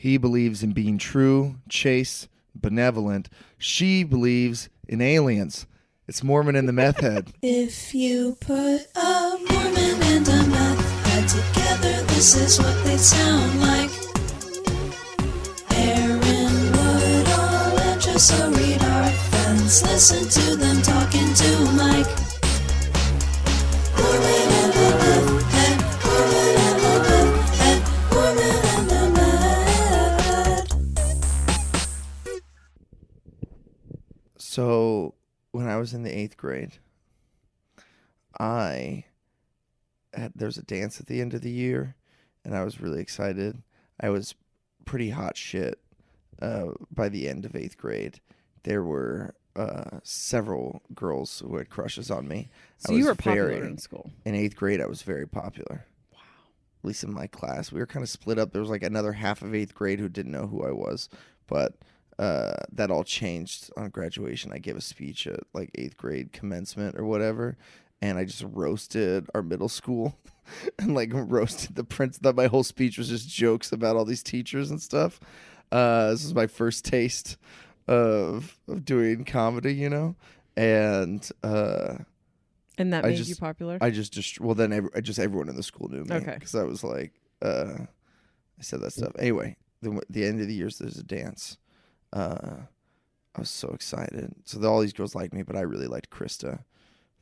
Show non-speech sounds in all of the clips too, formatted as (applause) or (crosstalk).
He believes in being true, chaste, benevolent. She believes in aliens. It's Mormon and the meth head. (laughs) If you put a Mormon and a meth head together, this is what they sound like. Aaron Woodall and Jessa Reed are friends. Listen to them talking to Mike. So when I was in the eighth grade, I had there's a dance at the end of the year, and I was really excited. I was pretty hot shit uh, by the end of eighth grade. There were uh, several girls who had crushes on me. So I you were popular very- in school. in eighth grade, I was very popular. Wow. At least in my class, we were kind of split up. There was like another half of eighth grade who didn't know who I was, but uh, that all changed on graduation. I gave a speech at like eighth grade commencement or whatever, and I just roasted our middle school, (laughs) and like roasted the prince. That my whole speech was just jokes about all these teachers and stuff. Uh, this is my first taste of of doing comedy, you know, and. uh And that I made you popular? I just just well then every, just everyone in the school knew me Okay. because I was like uh I said that stuff anyway. The the end of the years there's a dance. Uh, I was so excited. So the, all these girls liked me, but I really liked Krista.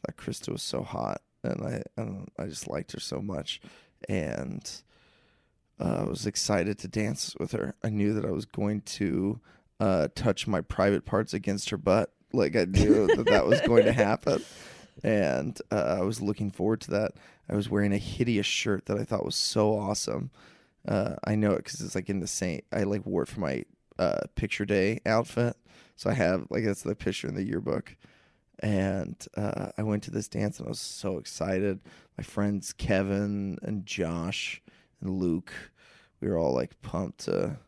Thought Krista was so hot, and I I, I just liked her so much, and uh, I was excited to dance with her. I knew that I was going to uh, touch my private parts against her butt. Like I knew that that was going to happen and uh, I was looking forward to that. I was wearing a hideous shirt that I thought was so awesome. Uh, I know it because it's like in the same. I like wore it for my uh, picture day outfit, so I have like that's the picture in the yearbook. And uh, I went to this dance and I was so excited. My friends Kevin and Josh and Luke, we were all like pumped to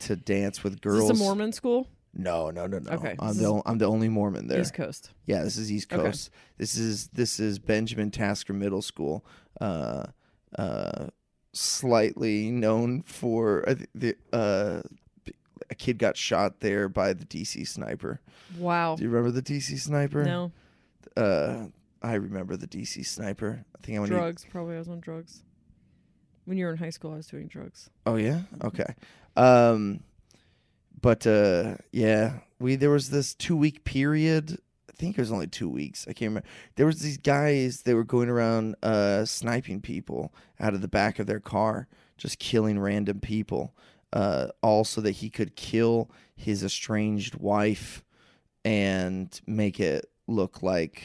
to dance with Is girls. this a Mormon school? No, no, no, no. Okay, I'm the is- I'm the only Mormon there. East Coast. Yeah, this is East Okay. Coast. This is this is Benjamin Tasker Middle School. Uh, uh, slightly known for uh, the uh, a kid got shot there by the DC sniper. Wow. Do you remember the DC sniper? No. Uh, I remember the DC sniper. I think I went. Drugs. Probably I was on drugs. When you were in high school, I was doing drugs. Oh yeah. Okay. Um, but uh, yeah, we there was this two week period. I think it was only two weeks. I can't remember. There was these guys. that were going around uh, sniping people out of the back of their car, just killing random people. Uh, all so that he could kill his estranged wife and make it look like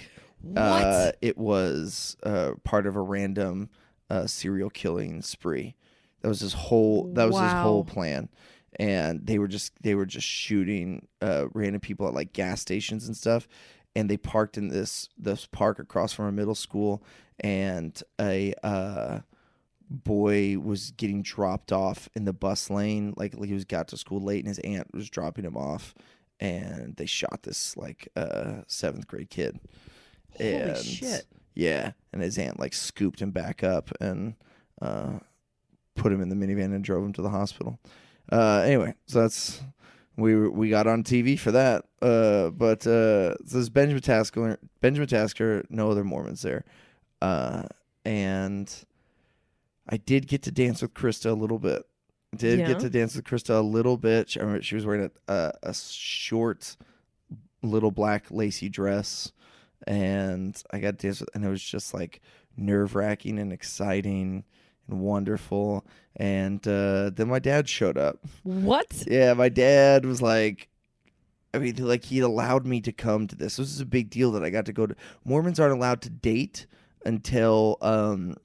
uh, it was uh, part of a random uh, serial killing spree. That was his whole. That was his whole plan, and they were just they were just shooting uh, random people at like gas stations and stuff. And they parked in this this park across from a middle school, and a uh, boy was getting dropped off in the bus lane. Like he was got to school late, and his aunt was dropping him off, and they shot this like uh, seventh grade kid. Holy and, shit. Yeah, and his aunt like scooped him back up and uh, put him in the minivan and drove him to the hospital. Uh, anyway, so that's we were- we got on TV for that. Uh, but uh, so this Benjamin Tasker, Benjamin Tasker, no other Mormons there, uh, and I did get to dance with Krista a little bit. Did Yeah. get to dance with Krista a little bit. I remember she was wearing a, a, a short, little black lacy dress, and I got to dance with, and it was just like nerve wracking and exciting and wonderful. And uh, then my dad showed up. What? Yeah, my dad was like, I mean, like he allowed me to come to this. This is a big deal that I got to go to. Mormons aren't allowed to date until um,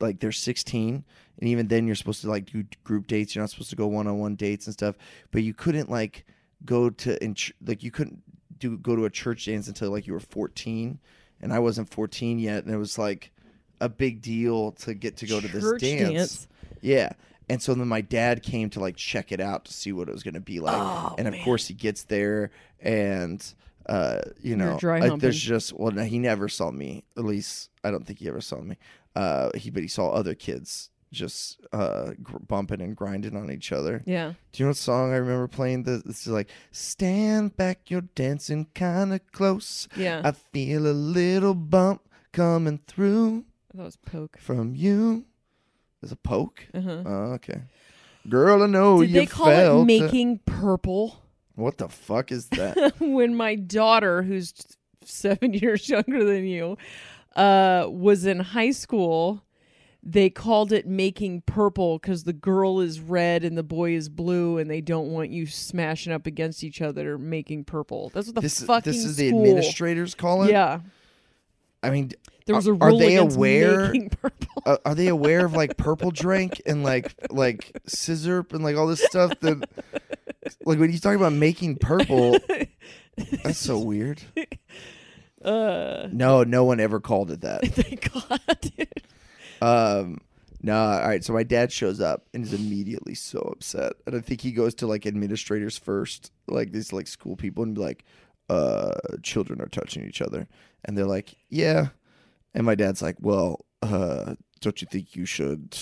like they're 16, and even then you're supposed to like do group dates. You're not supposed to go one on one dates and stuff. But you couldn't like go to ch- like you couldn't do go to a church dance until like you were 14, and I wasn't 14 yet, and it was like a big deal to get to go to this dance. dance? Yeah. And so then my dad came to like check it out to see what it was going to be like. Oh, and of man. course he gets there and uh you know like, there's just well no, he never saw me. At least I don't think he ever saw me. Uh he but he saw other kids just uh, gr- bumping and grinding on each other. Yeah. Do you know what song I remember playing? This, this is like, stand back, you're dancing kind of close. Yeah. I feel a little bump coming through that was poke. from you. There's a poke. Uh-huh. Oh, okay. Girl, I know Did you they call it making purple? What the fuck is that? (laughs) when my daughter, who's seven (laughs) years younger than you, uh, was in high school, they called it making purple because the girl is red and the boy is blue, and they don't want you smashing up against each other, making purple. That's what the this, fucking this is the school. administrators call it. Yeah, I mean, there was a Are- are rule they against aware- making (laughs) purple. uh, are they aware of like purple drink and like like scissor and like all this stuff that like when you talk about making purple (laughs) that's so weird. Uh, no no one ever called it that. (laughs) Thank God. dude. um no all right so my dad shows up and is immediately so upset. And i think he goes to like administrators first like these like school people and be like uh children are touching each other. And they're like yeah. And my dad's like well uh don't you think you should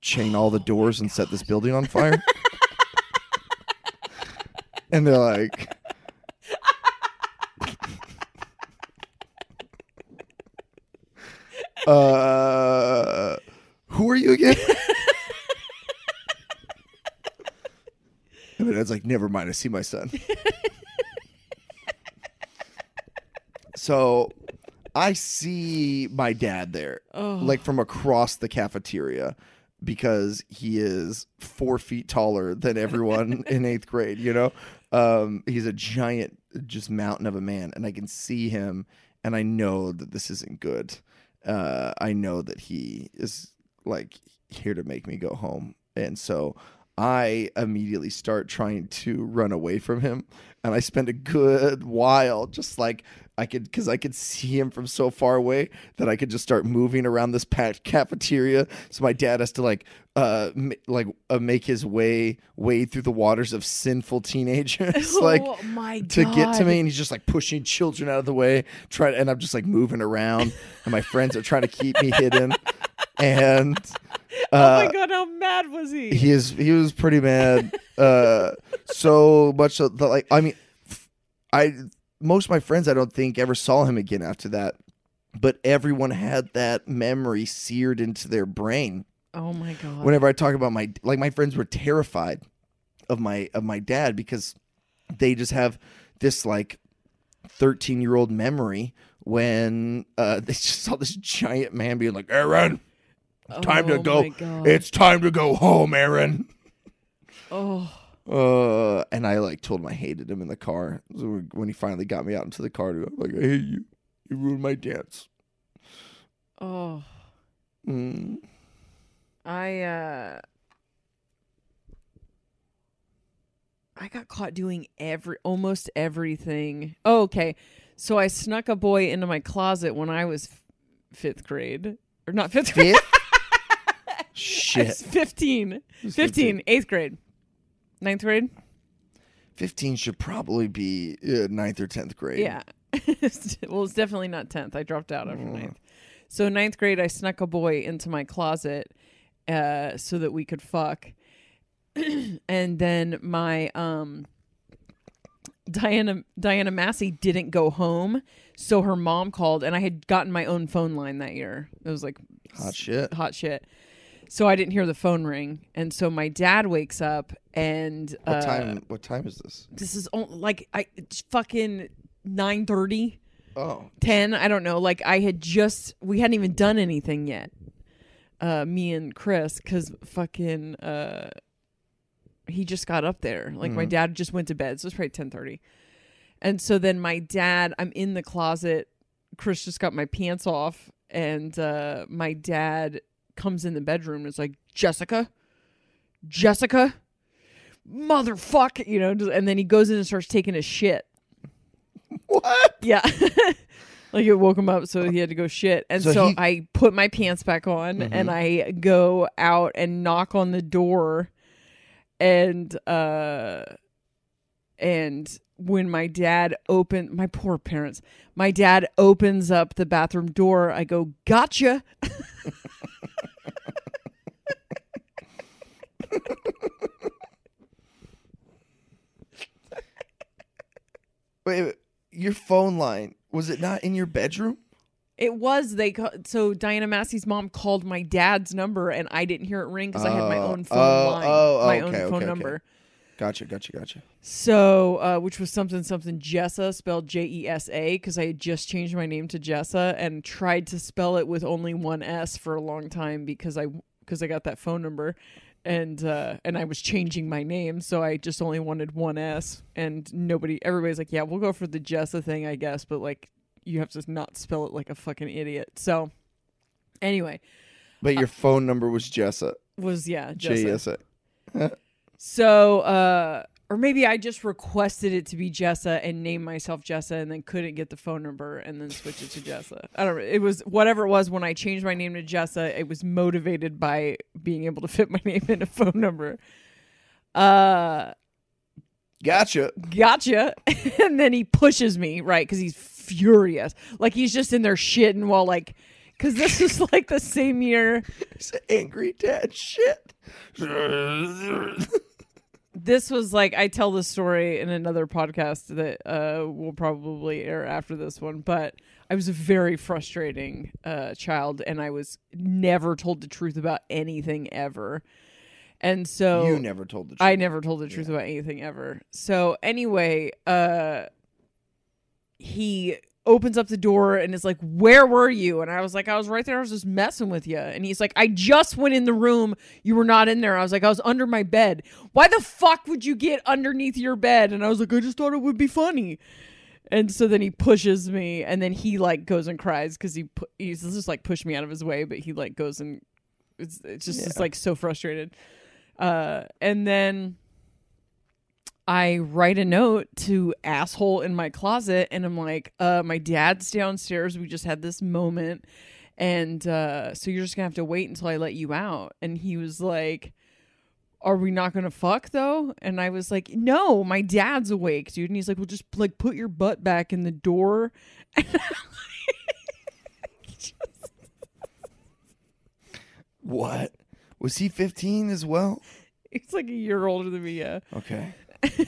chain all the doors and set this (laughs) building on fire and they're like (laughs) uh who are you again? And my dad's like never mind i see my son. So i see my dad there Oh. like from across the cafeteria because he is four feet taller than everyone in eighth grade you know um, he's a giant just mountain of a man and i can see him and i know that this isn't good. Uh, i know that he is like here to make me go home. And so i immediately start trying to run away from him and i spend a good while just like I could because I could see him from so far away that I could just start moving around this packed cafeteria. So my dad has to like uh ma- like uh, make his way wade through the waters of sinful teenagers (laughs) like oh my God. to get to me and he's just like pushing children out of the way trying and I'm just like moving around and my friends are trying to keep me hidden and oh uh, my God, how mad was he? he is he was pretty mad uh so much so that like i mean I most of my friends i don't think ever saw him again after that but everyone had that memory seared into their brain oh my God. whenever i talk about my like my friends were terrified of my of my dad because they just have this like 13 year old memory when uh (laughs) they just saw this giant man being like aaron time to Oh go it's time to go home aaron oh. uh, and I like told him I hated him in the car. So when he finally got me out into the car, go, like, I hate you. You ruined my dance. Oh. Mm. I uh I got caught doing every almost everything. Oh, okay. So I snuck a boy into my closet when I was f- 5th grade. Or not 5th grade. (laughs) I Shit. was 15. 15, 8th grade. Ninth grade? 15 should probably be uh, ninth or 10th grade. Yeah. (laughs) well, it's definitely not 10th. I dropped out after ninth. So ninth grade, I snuck a boy into my closet uh, so that we could fuck. (clears throat) and then my um, Diana Diana Massey didn't go home, so her mom called, and I had gotten my own phone line that year. It was like Hot shit. hot shit. So I didn't hear the phone ring, and so my dad wakes up, and What uh, time? What time is this? This is on, like I it's fucking nine thirty. Oh, 10 i don't know. Like i had just we hadn't even done anything yet uh me and chris because fucking uh he just got up there. Like my dad just went to bed. So it's probably 10.30 and so then my dad i'm in the closet. Chris just got my pants off. And uh my dad comes in the bedroom and is like jessica jessica motherfuck you know and then he goes in and starts taking a shit (laughs) what? yeah. (laughs) like it woke him up, so he had to go shit. And So so, he- I put my pants back on and I go out and knock on the door and uh and when my dad opened my poor parents, my dad opens up the bathroom door, I go, Gotcha. (laughs) (laughs) Wait, your phone line was it not in your bedroom? It was they ca- so Diana Massey's mom called my dad's number and I didn't hear it ring because I had my Oh, own phone oh, line, oh, my okay, own okay, phone okay. number. Gotcha, gotcha, gotcha. So, uh, which was something something Jessa spelled J E S A because I had just changed my name to Jessa and tried to spell it with only one S for a long time because I because I got that phone number and uh, and I was changing my name, so I just only wanted one S and nobody everybody's like, yeah, we'll go for the Jessa thing, I guess, but like you have to not spell it like a fucking idiot. So, anyway, But your phone number was Jessa. was yeah, J Jessa. S A. So, uh, or maybe I just requested it to be Jessa and named myself Jessa and then couldn't get the phone number and then switch it to Jessa. I don't know. It was whatever it was when I changed my name to Jessa, it was motivated by being able to fit my (laughs) name in a phone number. Uh, Gotcha. gotcha. (laughs) and then he pushes me, right? Because he's furious. Like he's just in there shitting while, like, because this is (laughs) like the same year. It's angry dad shit. This was like I tell this story in another podcast that uh will probably air after this one, but I was a very frustrating uh child and I was never told the truth about anything ever. And so you never told the truth. I never told the truth about anything ever. So anyway, uh he opens up the door and is like, "Where were you?" And I was like, "I was right there. I was just messing with you." And he's like, "I just went in the room. You were not in there." I was like, "I was under my bed. Why the fuck would you get underneath your bed?" And I was like, "I just thought it would be funny." And so then he pushes me, and then he like goes and cries because he pu- he's just like pushed me out of his way, but he like goes and it's it's just it's like so frustrated. Uh, and then I write a note to asshole in my closet, and I'm like, uh, my dad's downstairs. We just had this moment, and uh, so you're just gonna have to wait until I let you out. And he was like. Are we not gonna fuck though? And I was like, No, my dad's awake, dude. And he's like, Well, just like put your butt back in the door. (laughs) (laughs) What? Was he 15 as well? He's like a year older than me. Yeah, Okay. (laughs)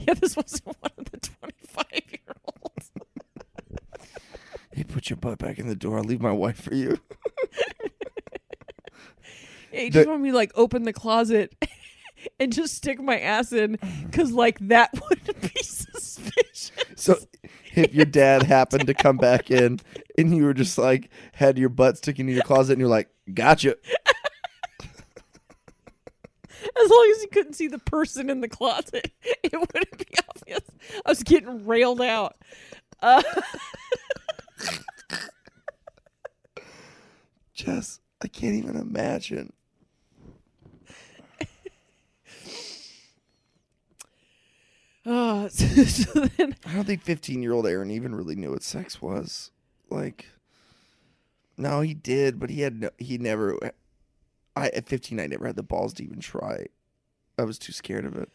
yeah. This wasn't one of the twenty-five year olds. (laughs) Hey, put your butt back in the door. I'll leave my wife for you. (laughs) He The- just wanted me to like open the closet and just stick my ass in because like that would be suspicious. So if your dad happened to come back in and you were just like had your butt sticking in your closet and you're like, gotcha. As long as you couldn't see the person in the closet, (laughs) it wouldn't be obvious. I was getting railed out. Uh, (laughs) Jess, I can't even imagine. uh, (laughs) so, so then I don't think 15 year old Aaron even really knew what sex was. Like, no, he did, but he had no, he never. I at 15, I never had the balls to even try. I was too scared of it.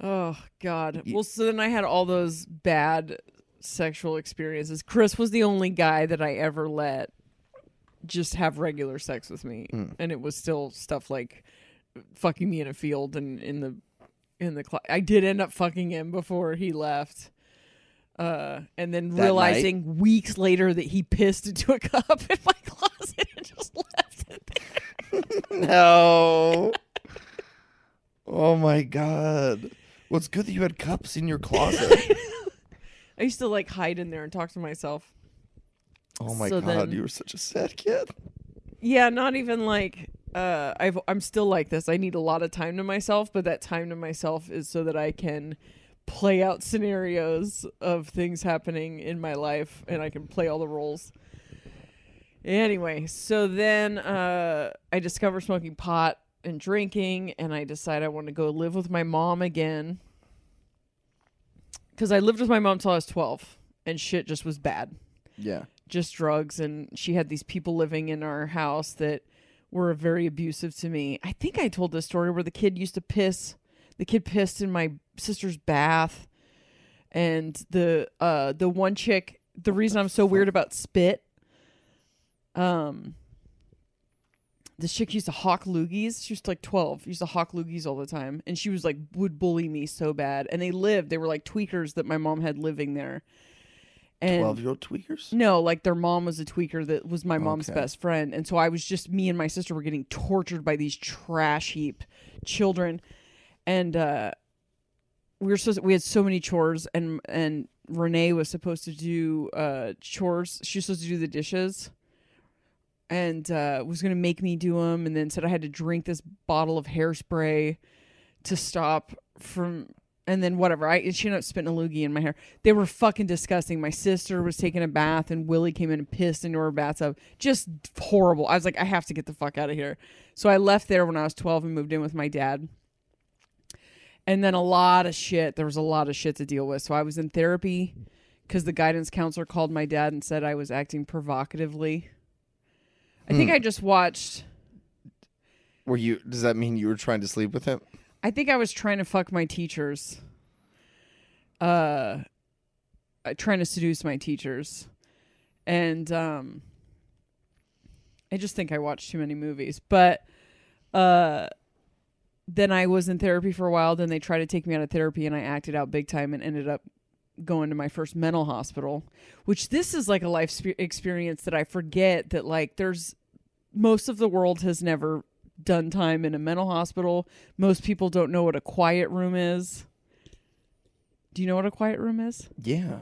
Oh God. Well, so then I had all those bad sexual experiences. Chris was the only guy that I ever let just have regular sex with me, Mm. and it was still stuff like fucking me in a field and in the in the cl- I did end up fucking him before he left. Uh, and then That realizing weeks later that he pissed into a (laughs) cup in my closet and just left it there. (laughs) No. Oh my god. Well, it's good that you had cups in your closet. (laughs) I used to like hide in there and talk to myself. oh my So god, then- you were such a sad kid. Yeah, not even like uh I've I'm still like this. I need a lot of time to myself, but that time to myself is so that I can play out scenarios of things happening in my life and I can play all the roles. Anyway, so then uh I discover smoking pot and drinking and I decide I want to go live with my mom again. Cuz I lived with my mom till I was 12 and shit just was bad Yeah. just drugs and she had these people living in our house that were very abusive to me. I think I told this story where the kid used to piss the kid pissed in my sister's bath and the uh the one chick the reason I'm so weird about spit um this chick used to hawk loogies. She was like 12, used to hawk loogies all the time. And she was like, would bully me so bad. And they lived, they were like tweakers that my mom had living there. And Twelve year old tweakers. no, like their mom was a tweaker that was my mom's Okay. best friend. And so I was just, me and my sister were getting tortured by these trash heap children. And, uh, we were supposed we had so many chores and and Renee was supposed to do uh chores. She was supposed to do the dishes and uh was going to make me do them and then said I had to drink this bottle of hairspray to stop from and then whatever. I she ended up spitting a loogie in my hair. They were fucking disgusting. My sister was taking a bath and Willie came in and pissed into her bathtub. Just horrible. I was like, I have to get the fuck out of here. So I left there when I was twelve and moved in with my dad and then a lot of shit. There was a lot of shit to deal with. So I was in therapy because the guidance counselor called my dad and said I was acting provocatively. I think Hmm. I just watched. Were you? Does that mean you were trying to sleep with him? I think I was trying to fuck my teachers. Uh, uh, trying to seduce my teachers, and um, I just think I watched too many movies. But uh, then I was in therapy for a while. Then they tried to take me out of therapy, and I acted out big time and ended up going to my first mental hospital. Which this is like a life spe- experience that I forget that like there's most of the world has never done time in a mental hospital. Most people don't know what a quiet room is. Do you know what a quiet room is? Yeah.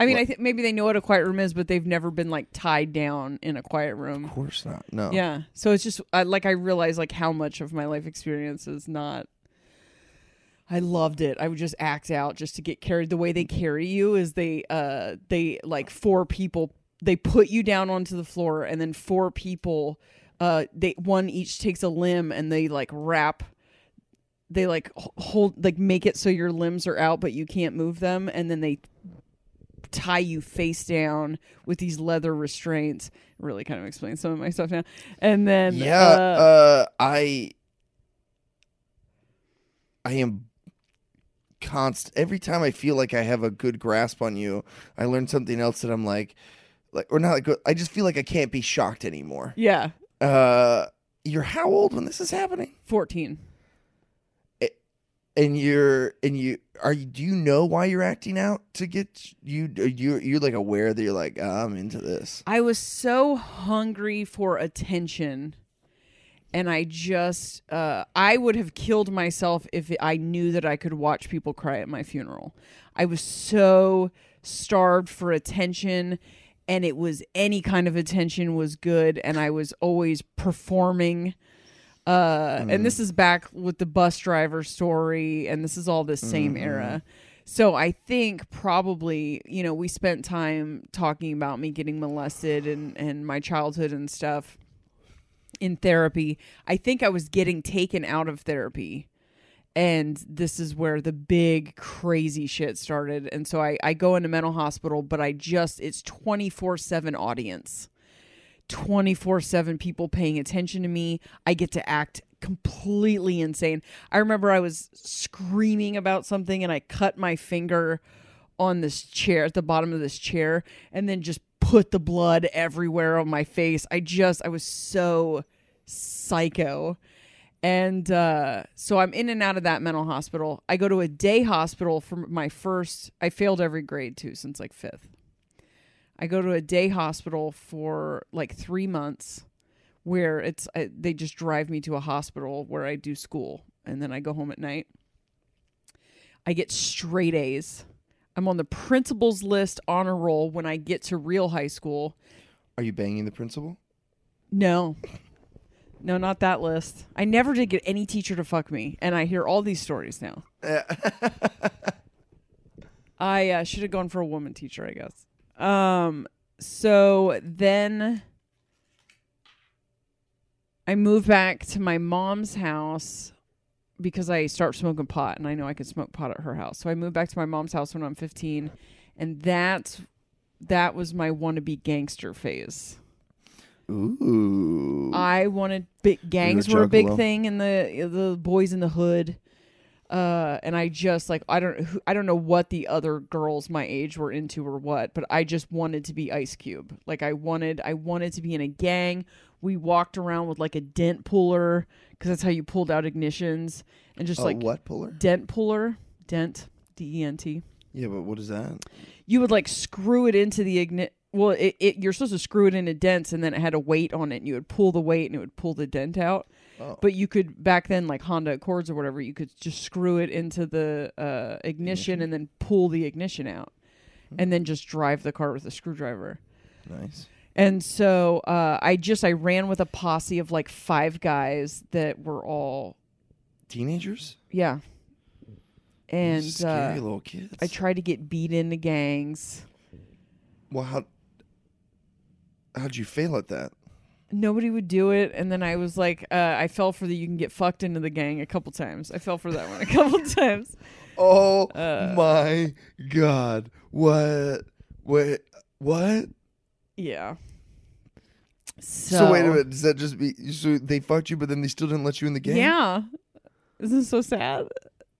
I mean, What- I think maybe they know what a quiet room is, but they've never been like tied down in a quiet room. Of course not. No. Yeah. So it's just I, like I realize like how much of my life experience is not. I loved it. I would just act out just to get carried. The way they carry you is they uh they like four people they put you down onto the floor and then four people uh they one each takes a limb and they like wrap they like hold like make it so your limbs are out but you can't move them and then they tie you face down with these leather restraints really kind of explain some of my stuff now and then Yeah. uh, Uh, I. I am const every time I feel like I have a good grasp on you, I learn something else that I'm like, like or not like I just feel like I can't be shocked anymore. yeah Uh, you're how old when this is happening? 14 and you're and you are you do you know why you're acting out to get you you you're like aware that you're like "Ah, I'm into this I was so hungry for attention and I just uh I would have killed myself if I knew that I could watch people cry at my funeral. I was so starved for attention and it was any kind of attention was good and I was always performing uh and this is back with the bus driver story and this is all the same era. So I think probably, you know, we spent time talking about me getting molested and and my childhood and stuff in therapy. I think I was getting taken out of therapy. And this is where the big crazy shit started. And so I, I go into mental hospital, but I just, it's 24 7 audience. 24 7 people paying attention to me. I get to act completely insane. I remember I was screaming about something and I cut my finger on this chair at the bottom of this chair and then just put the blood everywhere on my face. I just, I was so psycho. And uh, so I'm in and out of that mental hospital. I go to a day hospital for my first, I failed every grade too since like fifth. I go to a day hospital for like three months where it's I, they just drive me to a hospital where I do school and then I go home at night. I get straight A's. I'm on the principal's list honor roll when I get to real high school. are you banging the principal No. No, not that list. I never did get any teacher to fuck me, and I hear all these stories now. (laughs) I uh, should have gone for a woman teacher, I guess. Um, so then I moved back to my mom's house because I start smoking pot, and I know I could smoke pot at her house. So I moved back to my mom's house when I'm 15, and that's that was my wannabe gangster phase. Ooh I wanted big gangs were a big juggalo. thing in the the boys in the hood. Uh, and I just like I don't I don't know what the other girls my age were into or what, but I just wanted to be Ice Cube. Like I wanted I wanted to be in a gang We walked around with like a dent puller because that's how you pulled out ignitions and just Oh, like what puller? dent puller, dent, D E N T. Yeah, but what is that? You would like screw it into the igni Well, it, it you're supposed to screw it into dents and then it had a weight on it. And you would pull the weight and it would pull the dent out. Oh. But you could back then, like Honda Accords or whatever, you could just screw it into the uh, ignition and then pull the ignition out, and then just drive the car with a screwdriver. Nice. And so uh, I just I ran with a posse of like five guys that were all Teenagers? yeah, and scary uh, little kids. I tried to get beat into gangs. well, how how'd you fail at that? Nobody would do it, and then I was like, uh, I fell for the you can get fucked into the gang a couple times. I fell for that one a couple (laughs) times. Oh Uh, my god! What? Wait, what? Yeah. So, So, wait a minute. Does that just be so they fucked you, but then they still didn't let you in the gang? Yeah. Isn't so sad?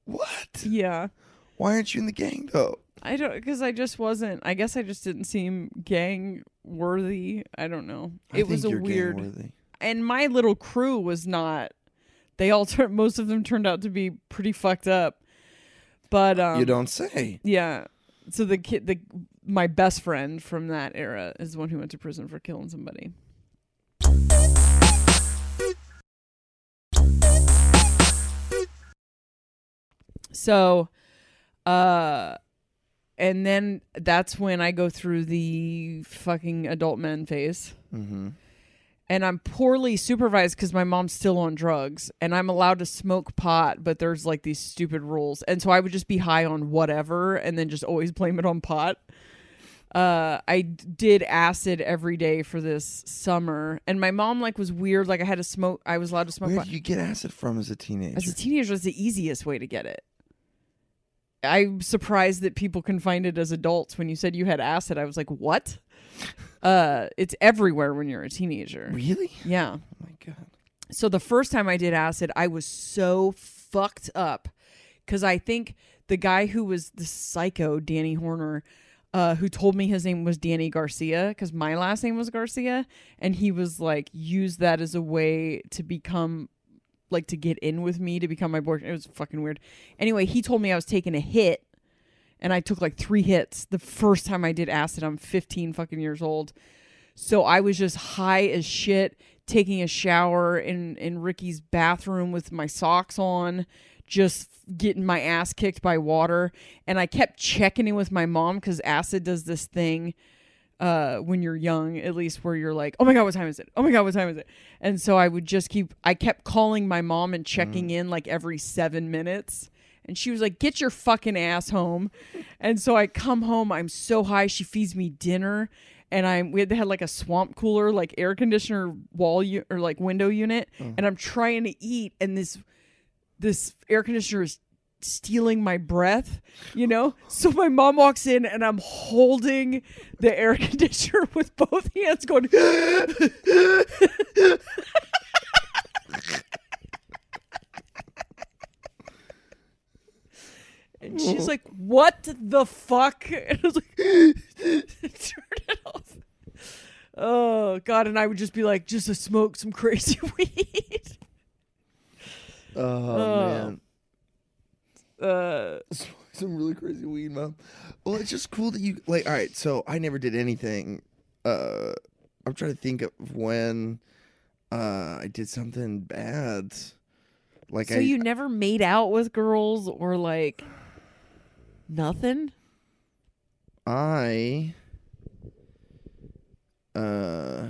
What? Yeah. Why aren't you in the gang though? I don't because I just wasn't. I guess I just didn't seem gang worthy. I don't know. I It was a weird. And my little crew was not. They all turned. Most of them turned out to be pretty fucked up. But um, you don't say. Yeah. So the kid, the my best friend from that era is the one who went to prison for killing somebody. So, uh, and then that's when I go through the fucking adult men phase. Mm-hmm. And I'm poorly supervised because my mom's still on drugs and I'm allowed to smoke pot, but there's like these stupid rules. And so I would just be high on whatever and then just always blame it on pot. Uh, I did acid every day for this summer, and my mom like was weird. Like I had to smoke. I was allowed to smoke Where pot. did you get acid from as a teenager? As a teenager, it's the easiest way to get it. I'm surprised that people can find it as adults. When you said you had acid, I was like, "What?" uh, it's everywhere when you're a teenager. really? Yeah. Oh my god. So the first time I did acid, I was so fucked up because I think the guy who was the psycho, Danny Horner, uh, who told me his name was Danny Garcia because my last name was Garcia, and he was like, use that as a way to become like to get in with me to become my boyfriend. It was fucking weird. Anyway, he told me I was taking a hit and I took like three hits the first time I did acid. I'm 15 fucking years old. So I was just high as shit, taking a shower in in Ricky's bathroom with my socks on, just getting my ass kicked by water. And I kept checking in with my mom because acid does this thing uh when you're young at least where you're like oh my god what time is it? Oh my god what time is it? And so i would just keep i kept calling my mom and checking in like every seven minutes. And she was like get your fucking ass home. (laughs) And so i come home i'm so high she feeds me dinner. And i'm we had had like a swamp cooler like air conditioner wall u- or like window unit. And i'm trying to eat and this this air conditioner is stealing my breath, you know? So my mom walks in and I'm holding the air (laughs) conditioner with both hands going (laughs) And she's like, "What the fuck?" (laughs) And I was like, "Turn it off." Oh god! And I would just be like, "Just to smoke some crazy weed." Oh, Oh. man. Uh, (laughs) Some really crazy weed, mom. Well, it's just cool that you like. All right, so I never did anything. Uh, I'm trying to think of when uh I did something bad. Like so I, you never made out with girls or like nothing? I uh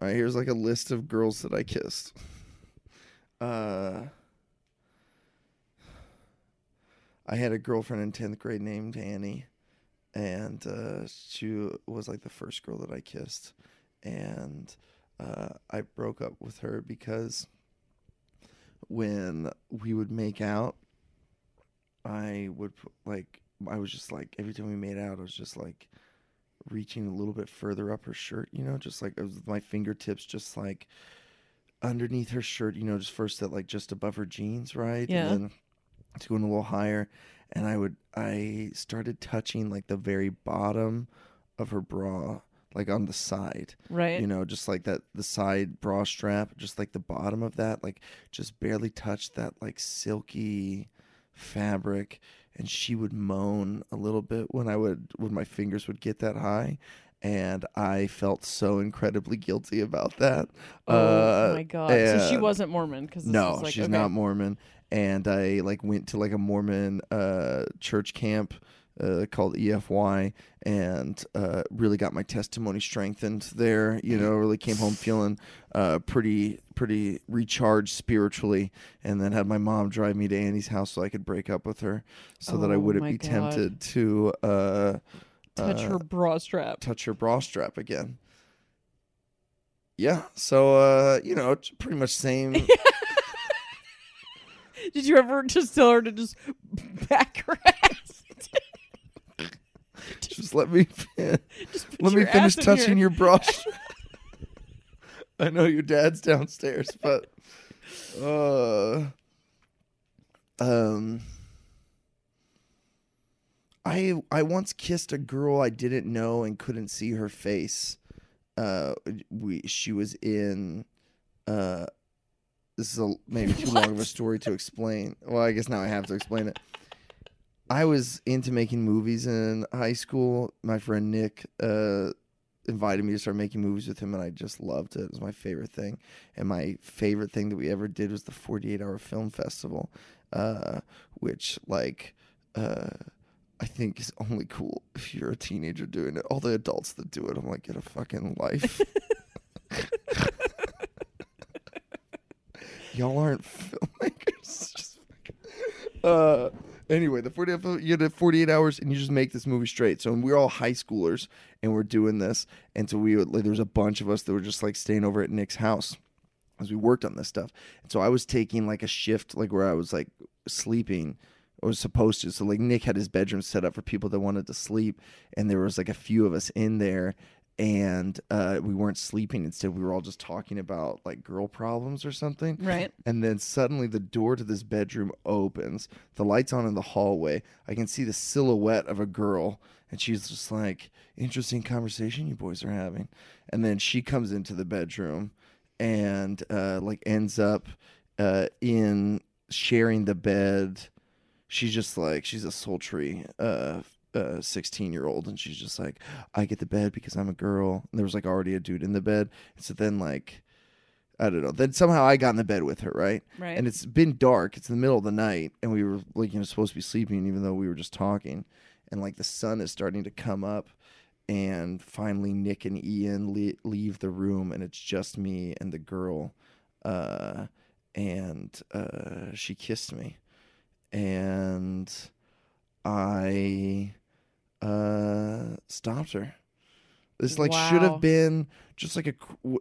all right, here's like a list of girls that I kissed. Uh I had a girlfriend in 10th grade named Annie and uh she was like the first girl that I kissed and uh I broke up with her because when we would make out I would like I was just like every time we made out I was just like reaching a little bit further up her shirt, you know, just like it was with my fingertips just like underneath her shirt, you know, just first at like just above her jeans, right? Yeah. And then it's going a little higher and I would I started touching like the very bottom of her bra, like on the side. right. You know, just like that the side bra strap, just like the bottom of that, like just barely touched that like silky fabric. And she would moan a little bit when I would when my fingers would get that high. And I felt so incredibly guilty about that. oh Uh, my god. So she wasn't Mormon because no, was like, she's okay. not Mormon. And I like went to like a Mormon uh, church camp uh, called EFY, and uh, really got my testimony strengthened there. You know, really came home feeling uh, pretty pretty recharged spiritually, and then had my mom drive me to Annie's house so I could break up with her, so that I Oh wouldn't be God. tempted to uh, touch uh, her bra strap. touch her bra strap again. Yeah, so uh, you know, it's pretty much same. (laughs) Did you ever just tell her to just back her ass? (laughs) Just let me Just let me finish touching your- your strap. (laughs) I know your dad's downstairs, but uh, um, I I once kissed a girl I didn't know and couldn't see her face. Uh, we she was in uh. This is a, maybe too long of a story to explain. Well, I guess now I have to explain it. I was into making movies in high school. My friend Nick uh, invited me to start making movies with him, and I just loved it. It was my favorite thing. And my favorite thing that we ever did was the 48 Hour Film Festival, uh, which, like, uh, I think is only cool if you're a teenager doing it. All the adults that do it, I'm like, get a fucking life. (laughs) Y'all aren't (laughs) filmmakers. Uh, anyway, the 48, hou- you had 48 hours and you just make this movie straight. So we're all high schoolers and we're doing this. And so we like, there was a bunch of us that were just like staying over at Nick's house as we worked on this stuff. And so I was taking like a shift, like where I was like sleeping or was supposed to. So like Nick had his bedroom set up for people that wanted to sleep. And there was like a few of us in there and uh, we weren't sleeping. Instead, we were all just talking about like girl problems or something. Right. And then suddenly the door to this bedroom opens. The lights on in the hallway. I can see the silhouette of a girl. And she's just like, interesting conversation you boys are having. And then she comes into the bedroom and uh, like ends up uh, in sharing the bed. She's just like, she's a sultry uh, uh, 16 year old. And she's just like, I get the bed because I'm a girl. And there was like already a dude in the bed. And so then, like, I don't know. Then somehow I got in the bed with her, right? Right. And it's been dark. It's the middle of the night, and we were like, you know, supposed to be sleeping, even though we were just talking. And like the sun is starting to come up, and finally Nick and Ian le- leave the room, and it's just me and the girl. Uh, and uh, she kissed me, and I uh, stopped her. This like should have been just like a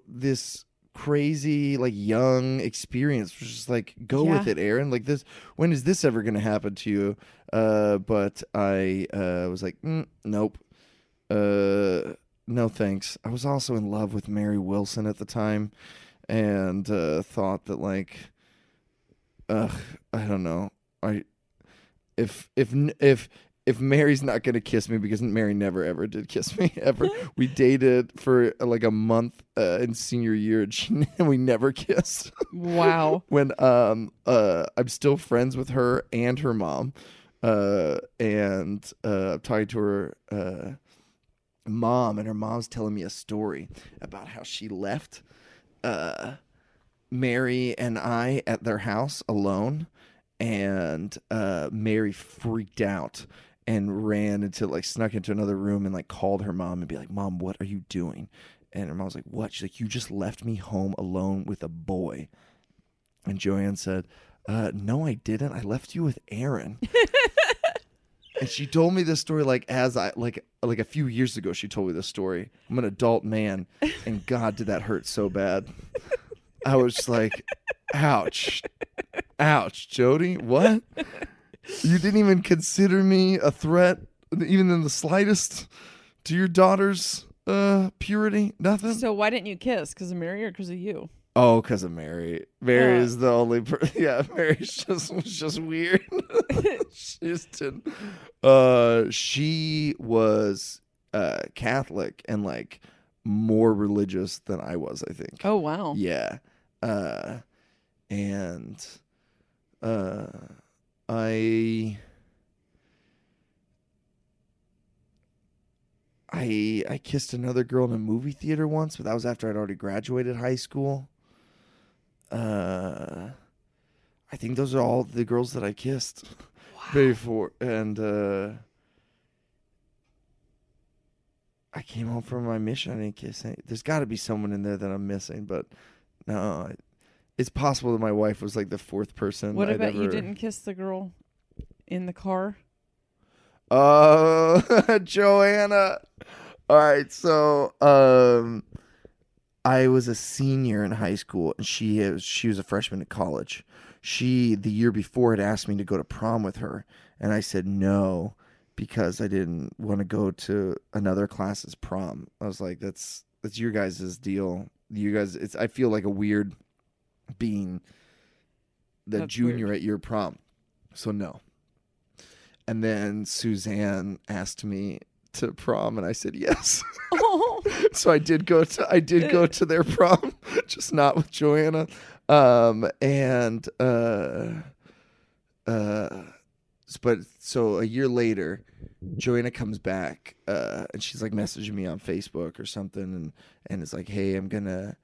this crazy like young experience was just like go with it aaron like this when is this ever going to happen to you? Uh but i uh was like mm, nope. Uh no thanks. I was also in love with mary wilson at the time and uh thought that like ugh i don't know. I if if if if Mary's not gonna kiss me because Mary never ever did kiss me (laughs) ever. (laughs) we dated for uh, like a month uh, in senior year, and, she, (laughs) and we never kissed. wow. when um uh I'm still friends with her and her mom, uh and uh I'm talking to her uh mom, and her mom's telling me a story about how she left uh Mary and I at their house alone, and uh Mary freaked out and ran into like snuck into another room and like called her mom and be like, "Mom, what are you doing?" And her mom was like, "What?" She's like, "You just left me home alone with a boy." And Joanne said, uh, "No, I didn't. I left you with Aaron." (laughs) and she told me this story like as I like like a few years ago. She told me this story. I'm an adult man, and God, did that hurt so bad. I was like, "Ouch, ouch, Jody, what?" You didn't even consider me a threat, even in the slightest, to your daughter's uh, purity. Nothing. So why didn't you kiss? Because of Mary or because of you? oh, because of Mary. Mary Uh. is the only. person. (laughs) yeah, Mary's just was just weird. (laughs) she just didn't. Uh, she was uh Catholic and like more religious than I was. I think. Oh wow. Yeah. Uh, and uh, I. I I kissed another girl in a movie theater once, but that was after I'd already graduated high school. Uh, I think those are all the girls that I kissed before, and uh, I came home from my mission. I didn't kiss any. There's got to be someone in there that I'm missing, but no, it's possible that my wife was like the fourth person. What I'd about you didn't kiss the girl in the car? Uh, (laughs) Joanna. All right, so um, I was a senior in high school, and she is she was a freshman at college. She the year before had asked me to go to prom with her, and I said no because I didn't want to go to another class's prom. I was like, that's that's your guys' deal. You guys, it's I feel like a weird being the That's junior weird. at your prom, so no. And then Suzanne asked me to prom, and I said yes. Oh, (laughs) (laughs) so I did go to I did go to their prom, (laughs) just not with Joanna. Um, and uh, uh, but so a year later, Joanna comes back, uh, and she's like messaging me on Facebook or something, and and it's like, hey, I'm gonna,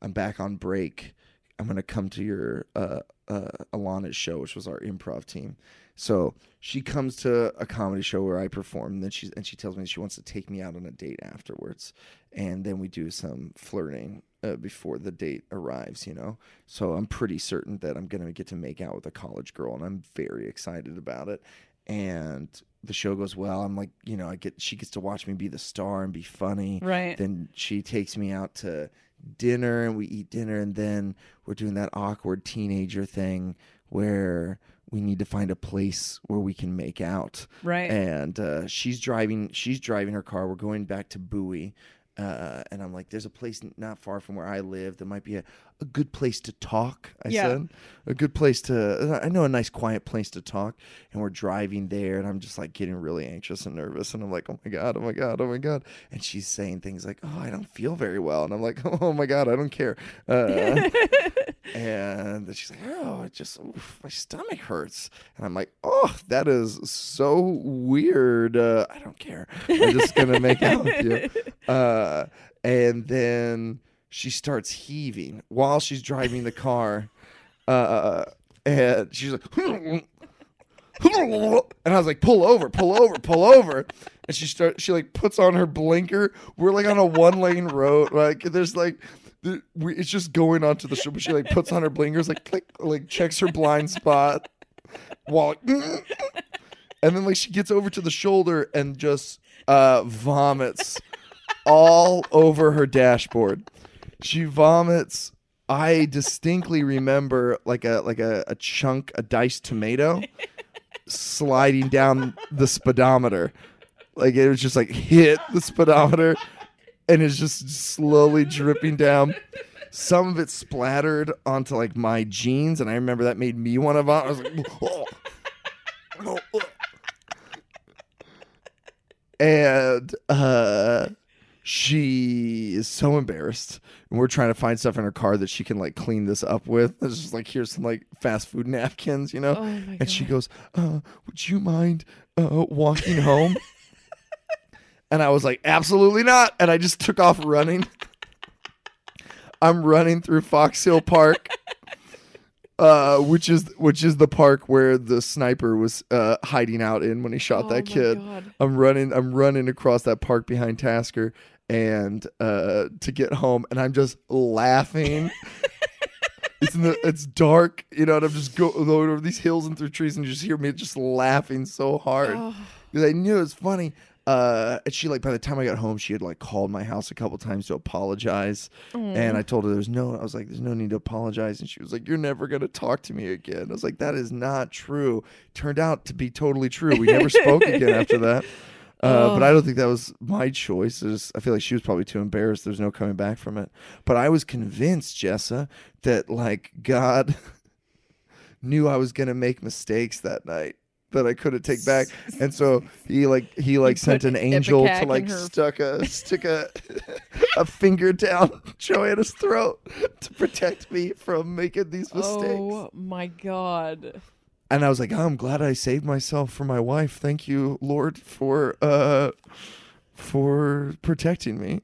I'm back on break. I'm gonna come to your uh, uh, Alana's show, which was our improv team. So she comes to a comedy show where I perform, and then and she tells me she wants to take me out on a date afterwards, and then we do some flirting uh, before the date arrives. You know, so I'm pretty certain that I'm gonna get to make out with a college girl, and I'm very excited about it. And the show goes well. I'm like, you know, I get she gets to watch me be the star and be funny. right. Then she takes me out to dinner and we eat dinner and then we're doing that awkward teenager thing where we need to find a place where we can make out right. and uh, she's driving she's driving her car we're going back to bowie uh, and i'm like there's a place not far from where i live that might be a, a good place to talk i Yeah. said. A good place to i know a nice quiet place to talk. And we're driving there and i'm just like getting really anxious and nervous and i'm like oh my god oh my god oh my god. And she's saying things like oh i don't feel very well. And i'm like (laughs) oh my god i don't care. Uh, (laughs) and she's like, "Oh, it just oof, my stomach hurts." And I'm like, "Oh, that is so weird. Uh, I don't care. I'm just gonna make out with you." (laughs) Uh, and then she starts heaving while she's driving the car, uh, and she's like. (laughs) And I was like, pull over, pull over, pull over. And she start she like puts on her blinker. We're like on a one lane road. Like there's like we, it's just going onto the show, but she like puts on her blinkers, like click, like checks her blind spot, while and then like she gets over to the shoulder and just uh vomits all over her dashboard. She vomits. I distinctly remember like a like a, a chunk, a diced tomato sliding down the speedometer. Like it was just like hit the speedometer and it's just slowly dripping down. Some of it splattered onto like my jeans, and I remember that made me want to vomit. I was like, "Oh." Oh, oh. and uh, she is so embarrassed, and we're trying to find stuff in her car that she can like clean this up with. It's just like here's some like fast food napkins, you know. Oh and she goes, uh, "Would you mind uh, walking home?" (laughs) and I was like, "Absolutely not!" And I just took off running. I'm running through Fox Hill Park, uh, which is which is the park where the sniper was uh, hiding out in when he shot Oh that kid. God. I'm running I'm running across that park behind Tasker and uh to get home and I'm just laughing. (laughs) it's in the it's dark, you know, and I'm just going over these hills and through trees and you just hear me just laughing so hard. Oh, Because I knew it was funny. Uh and she like by the time I got home she had like called my house a couple times to apologize. And I told her there's no I was like, there's no need to apologize. And she was like, You're never gonna talk to me again. I was like, That is not true. Turned out to be totally true. We never spoke again after that. (laughs) Uh, but I don't think that was my choice. It was- I feel like she was probably too embarrassed. There's no coming back from it. But I was convinced, Jessa, that like God (laughs) knew I was gonna make mistakes that night that I couldn't take back, (laughs) and so he like he like sent an angel to like her- stuck a (laughs) stick a (laughs) a finger down Joanna's throat to protect me from making these mistakes. Oh my god. And I was like, oh, I'm glad I saved myself for my wife. Thank you, Lord, for uh for protecting me.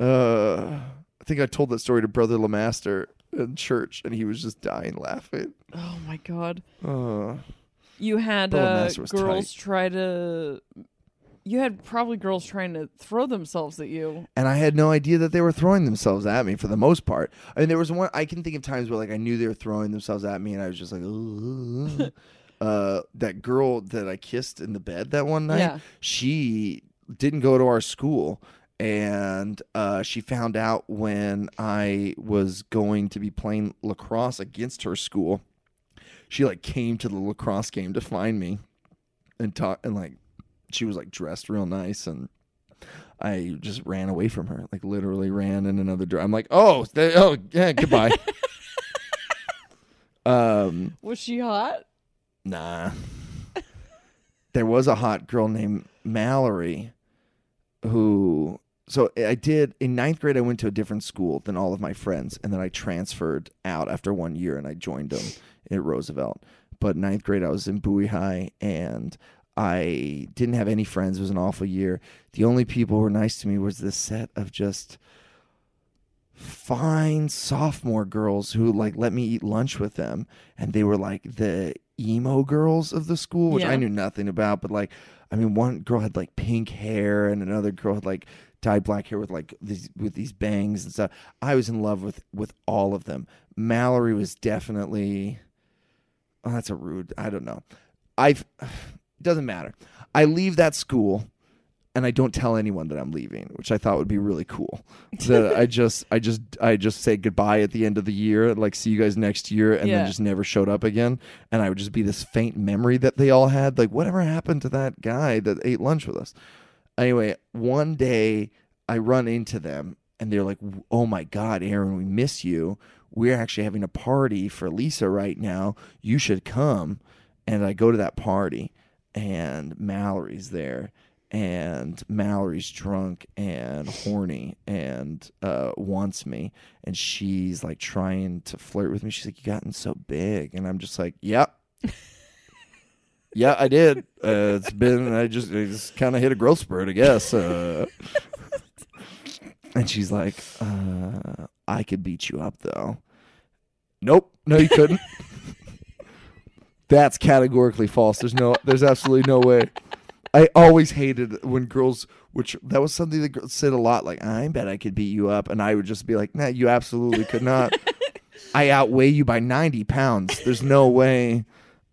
Uh I think I told that story to Brother Lamaster in church and he was just dying laughing. Oh my god. Uh You had uh, girls tight. try to. You had probably girls trying to throw themselves at you. and I had no idea that they were throwing themselves at me for the most part. I mean, there was one I can think of times where like I knew they were throwing themselves at me, and I was just like, (laughs) uh, that girl that I kissed in the bed that one night. Yeah. She didn't go to our school, and uh, she found out when I was going to be playing lacrosse against her school. She like came to the lacrosse game to find me, and talk and like she was like dressed real nice and. I just ran away from her, like literally ran in another door. I'm like, oh, th- oh, yeah, goodbye. (laughs) um, Was she hot? nah. there was a hot girl named Mallory, who. So eh, I did in ninth grade. I went to a different school than all of my friends, and then I transferred out after one year, and I joined them at Roosevelt. But ninth grade, I was in Bowie High, and I didn't have any friends. It was an awful year. The only people who were nice to me was this set of just fine sophomore girls who like let me eat lunch with them and they were like the emo girls of the school which Yeah. I knew nothing about but like I mean one girl had like pink hair and another girl had like dyed black hair with like these with these bangs and stuff I was in love with with all of them Mallory was definitely oh, that's a rude I don't know I've (sighs) it doesn't matter I leave that school and I don't tell anyone that I'm leaving, which I thought would be really cool. That I (laughs) just, I just, I just say goodbye at the end of the year, like see you guys next year, and Yeah. then just never showed up again. And I would just be this faint memory that they all had, like whatever happened to that guy that ate lunch with us. Anyway, one day I run into them, and they're like, "Oh my God, Aaron, we miss you. We're actually having a party for Lisa right now. You should come." And I go to that party, and Mallory's there and Mallory's drunk and horny and uh, wants me, and she's like trying to flirt with me. She's like, "You gotten so big," and I'm just like, "Yep." (laughs) Yeah, I did. Uh, it's been I just, I just kind of hit a growth spurt, I guess. Uh, (laughs) and she's like, uh, "I could beat you up, though." Nope, no, you couldn't. That's categorically false. There's no, there's absolutely no way. I always hated when girls, which that was something that said a lot. Like, I bet I could beat you up, and I would just be like, Nah, you absolutely could not. (laughs) I outweigh you by ninety pounds. There's no way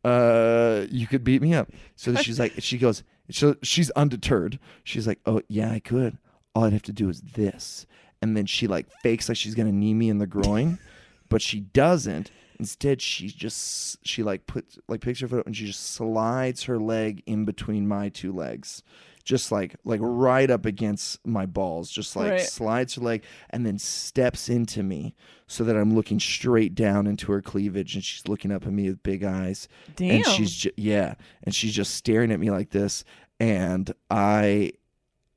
uh, you could beat me up. So (laughs) she's like, she goes, so she's undeterred. She's like, oh yeah, I could. All I'd have to do is this, and then she like fakes like she's gonna knee me in the groin, (laughs) but she doesn't. Instead, she just she like puts like picks her foot up and she just slides her leg in between my two legs, just like like right up against my balls, just like Right. slides her leg and then steps into me so that I'm looking straight down into her cleavage and she's looking up at me with big eyes Damn. and she's ju- yeah and she's just staring at me like this and i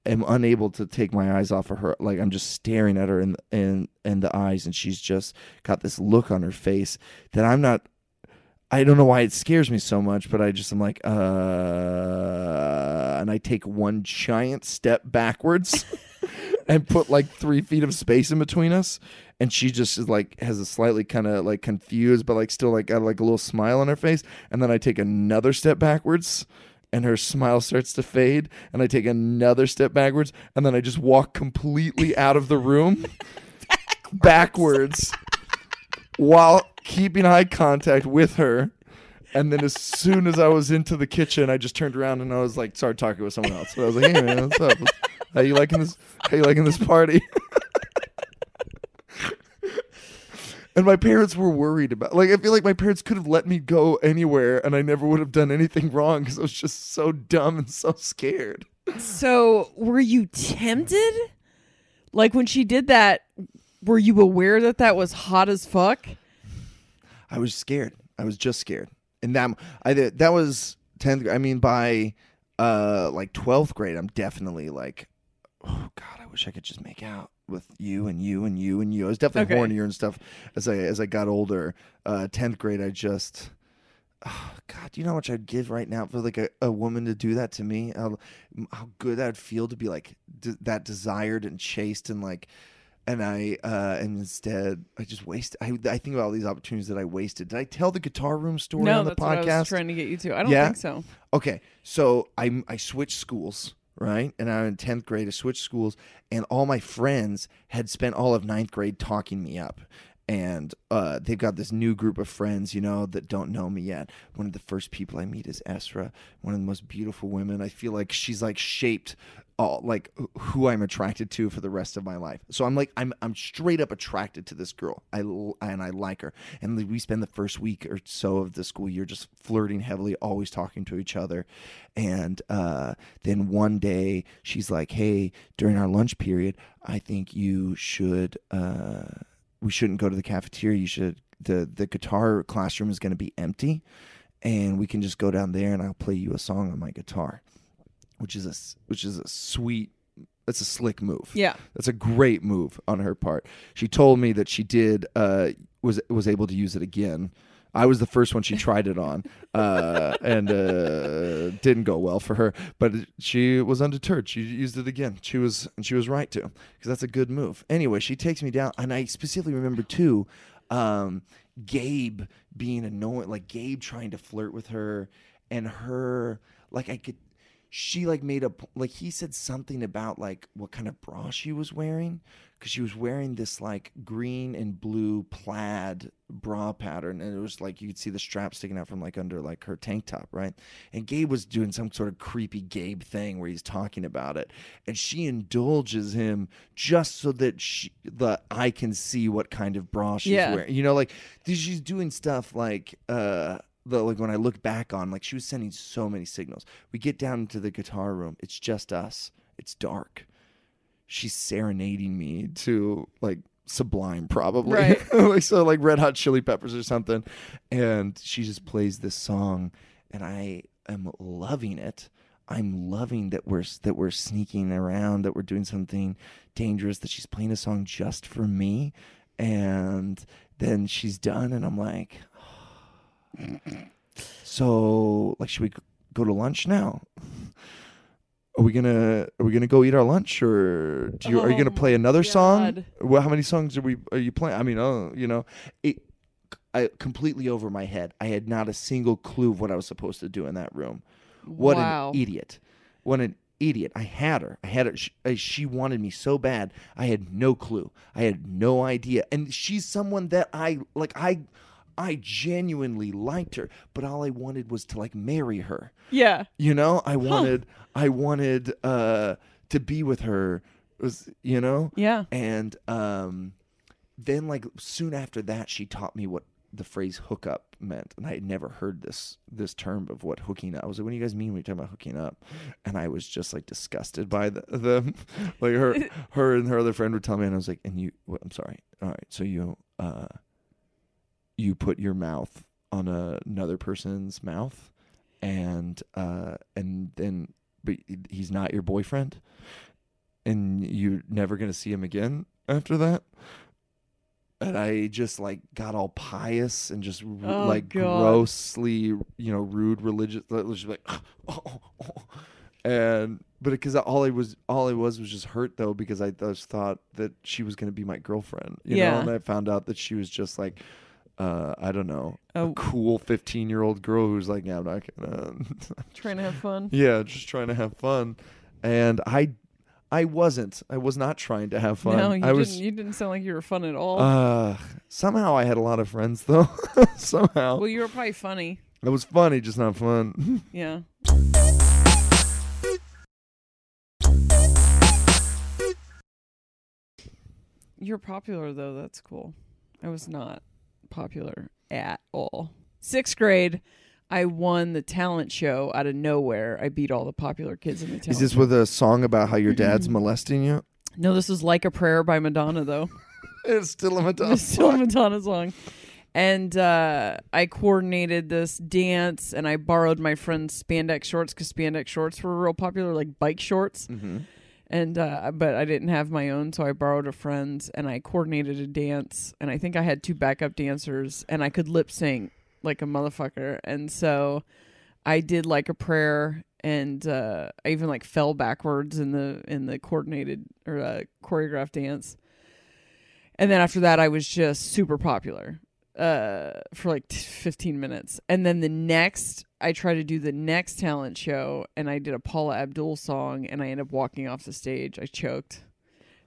am unable to take my eyes off of her like i'm just staring at her in in in the eyes and she's just got this look on her face that i'm not i don't know why it scares me so much but i just am like uh and i take one giant step backwards (laughs) and put like three feet of space in between us and she just is like has a slightly kind of like confused but like still like got like a little smile on her face and then i take another step backwards and her smile starts to fade and i take another step backwards and then i just walk completely out of the room (laughs) backwards while keeping eye contact with her and then as soon as I was into the kitchen, I just turned around and I was like, started talking with someone else. So I was like, "Hey man, what's up? How you liking this? How you liking this party?" (laughs) and my parents were worried about. Like, I feel like my parents could have let me go anywhere, and I never would have done anything wrong because I was just so dumb and so scared. So, were you tempted? Like when she did that, were you aware that that was hot as fuck? I was scared. I was just scared. and that I that was tenth. I mean, by uh like twelfth grade, I'm definitely like, oh god, I wish I could just make out with you and you and you and you. I was definitely Okay. hornier and stuff as I as I got older. Uh, tenth grade, I just. Oh, God, do you know how much I'd give right now for like a, a woman to do that to me? How, how good that would feel to be like d- that desired and chased and like and I uh and instead I just wasted I I think about all these opportunities that I wasted. Did I tell the guitar room story no, on the that's what I was podcast? trying to get you to. I don't Yeah? think so. Okay, so I I switched schools, right? And I'm in tenth grade. I switched schools, and all my friends had spent all of ninth grade talking me up. And uh, they've got this new group of friends, you know, that don't know me yet. One of the first people I meet is Esra, one of the most beautiful women. I feel like she's like shaped all like who I'm attracted to for the rest of my life. So I'm like I'm I'm straight up attracted to this girl. I and I like her. And we spend the first week or so of the school year just flirting heavily, always talking to each other. And uh, then one day she's like, "Hey, during our lunch period, I think you should uh, we shouldn't go to the cafeteria. You should the the guitar classroom is going to be empty." And we can just go down there, and I'll play you a song on my guitar which is a which is a sweet that's a slick move. Yeah. That's a great move on her part. She told me that she did uh was was able to use it again. I was the first one she (laughs) tried it on, uh, and uh, didn't go well for her. But she was undeterred. She used it again. She was, and she was right to, because that's a good move. Anyway, she takes me down, and I specifically remember too, um, Gabe being annoying, like Gabe trying to flirt with her, and her like I could she like made a like he said something about like what kind of bra she was wearing because she was wearing this like green and blue plaid bra pattern and it was like you could see the strap sticking out from like under like her tank top right and gabe was doing some sort of creepy gabe thing where he's talking about it and she indulges him just so that she the i can see what kind of bra she's Yeah. wearing you know like she's doing stuff like uh the like when I look back on like she was sending so many signals. We get down into the guitar room. It's just us. It's dark. She's serenading me to like Sublime probably. Right. (laughs) like so like Red Hot Chili Peppers or something. And she just plays this song and I am loving it. I'm loving that we're that we're sneaking around, that we're doing something dangerous, that she's playing a song just for me. And then she's done and I'm like, so, like, should we go to lunch now? Are we gonna Are we gonna go eat our lunch, or do you, are you Oh gonna play my another song? Well, how many songs are we are you playing? I mean, oh, you know, it I completely over my head. I had not a single clue of what I was supposed to do in that room. What wow. an idiot! What an idiot! I had her. I had her. She, she wanted me so bad. I had no clue. I had no idea. And she's someone that I like. I I genuinely liked her, but all I wanted was to like marry her. Yeah. You know, I wanted. I wanted uh to be with her. Was you know? Yeah. And um, then like soon after that, she taught me what the phrase hookup meant, and I had never heard this this term of what hooking up. I was like, "What do you guys mean when you talk about hooking up?" And I was just like disgusted by the, them. (laughs) like her, (laughs) her and her other friend would tell me, and I was like, "And you? What, I'm sorry. All right, so you uh, you put your mouth on a, another person's mouth, and uh, and then but he's not your boyfriend." and you're never gonna see him again after that. And I just like got all pious and just r- Oh, like God. grossly, you know, rude religious. Just like, (laughs) and but because all I was, all I was was just hurt though because I just thought that she was gonna be my girlfriend, you know, and I found out that she was just like. Uh, I don't know, a Oh. cool fifteen-year-old girl who's like, yeah, I'm not gonna, (laughs) Trying to have fun. yeah, just trying to have fun. And I I wasn't. I was not trying to have fun. No, you I didn't. was You didn't sound like you were fun at all. uh somehow I had a lot of friends though. (laughs) somehow. well, you were probably funny. it was funny, just not fun. (laughs) Yeah. You're popular though. That's cool. I was not popular at all. Sixth grade, I won the talent show out of nowhere. I beat all the popular kids in the town. Is this with a song about how your dad's (laughs) molesting you? No, this is like a prayer by Madonna though. (laughs) It's still a Madonna. It's still a Madonna song. and uh, I coordinated this dance, and I borrowed my friend's spandex shorts because spandex shorts were real popular, like bike shorts. Mm-hmm. And uh, but I didn't have my own, so I borrowed a friend's, and I coordinated a dance. And I think I had two backup dancers, and I could lip sync like a motherfucker. And so I did like a prayer, and uh, I even like fell backwards in the in the coordinated or uh, choreographed dance. And then after that, I was just super popular uh, for like t- 15 minutes. And then the next, I tried to do the next talent show, and I did a Paula Abdul song, and I end up walking off the stage. I choked.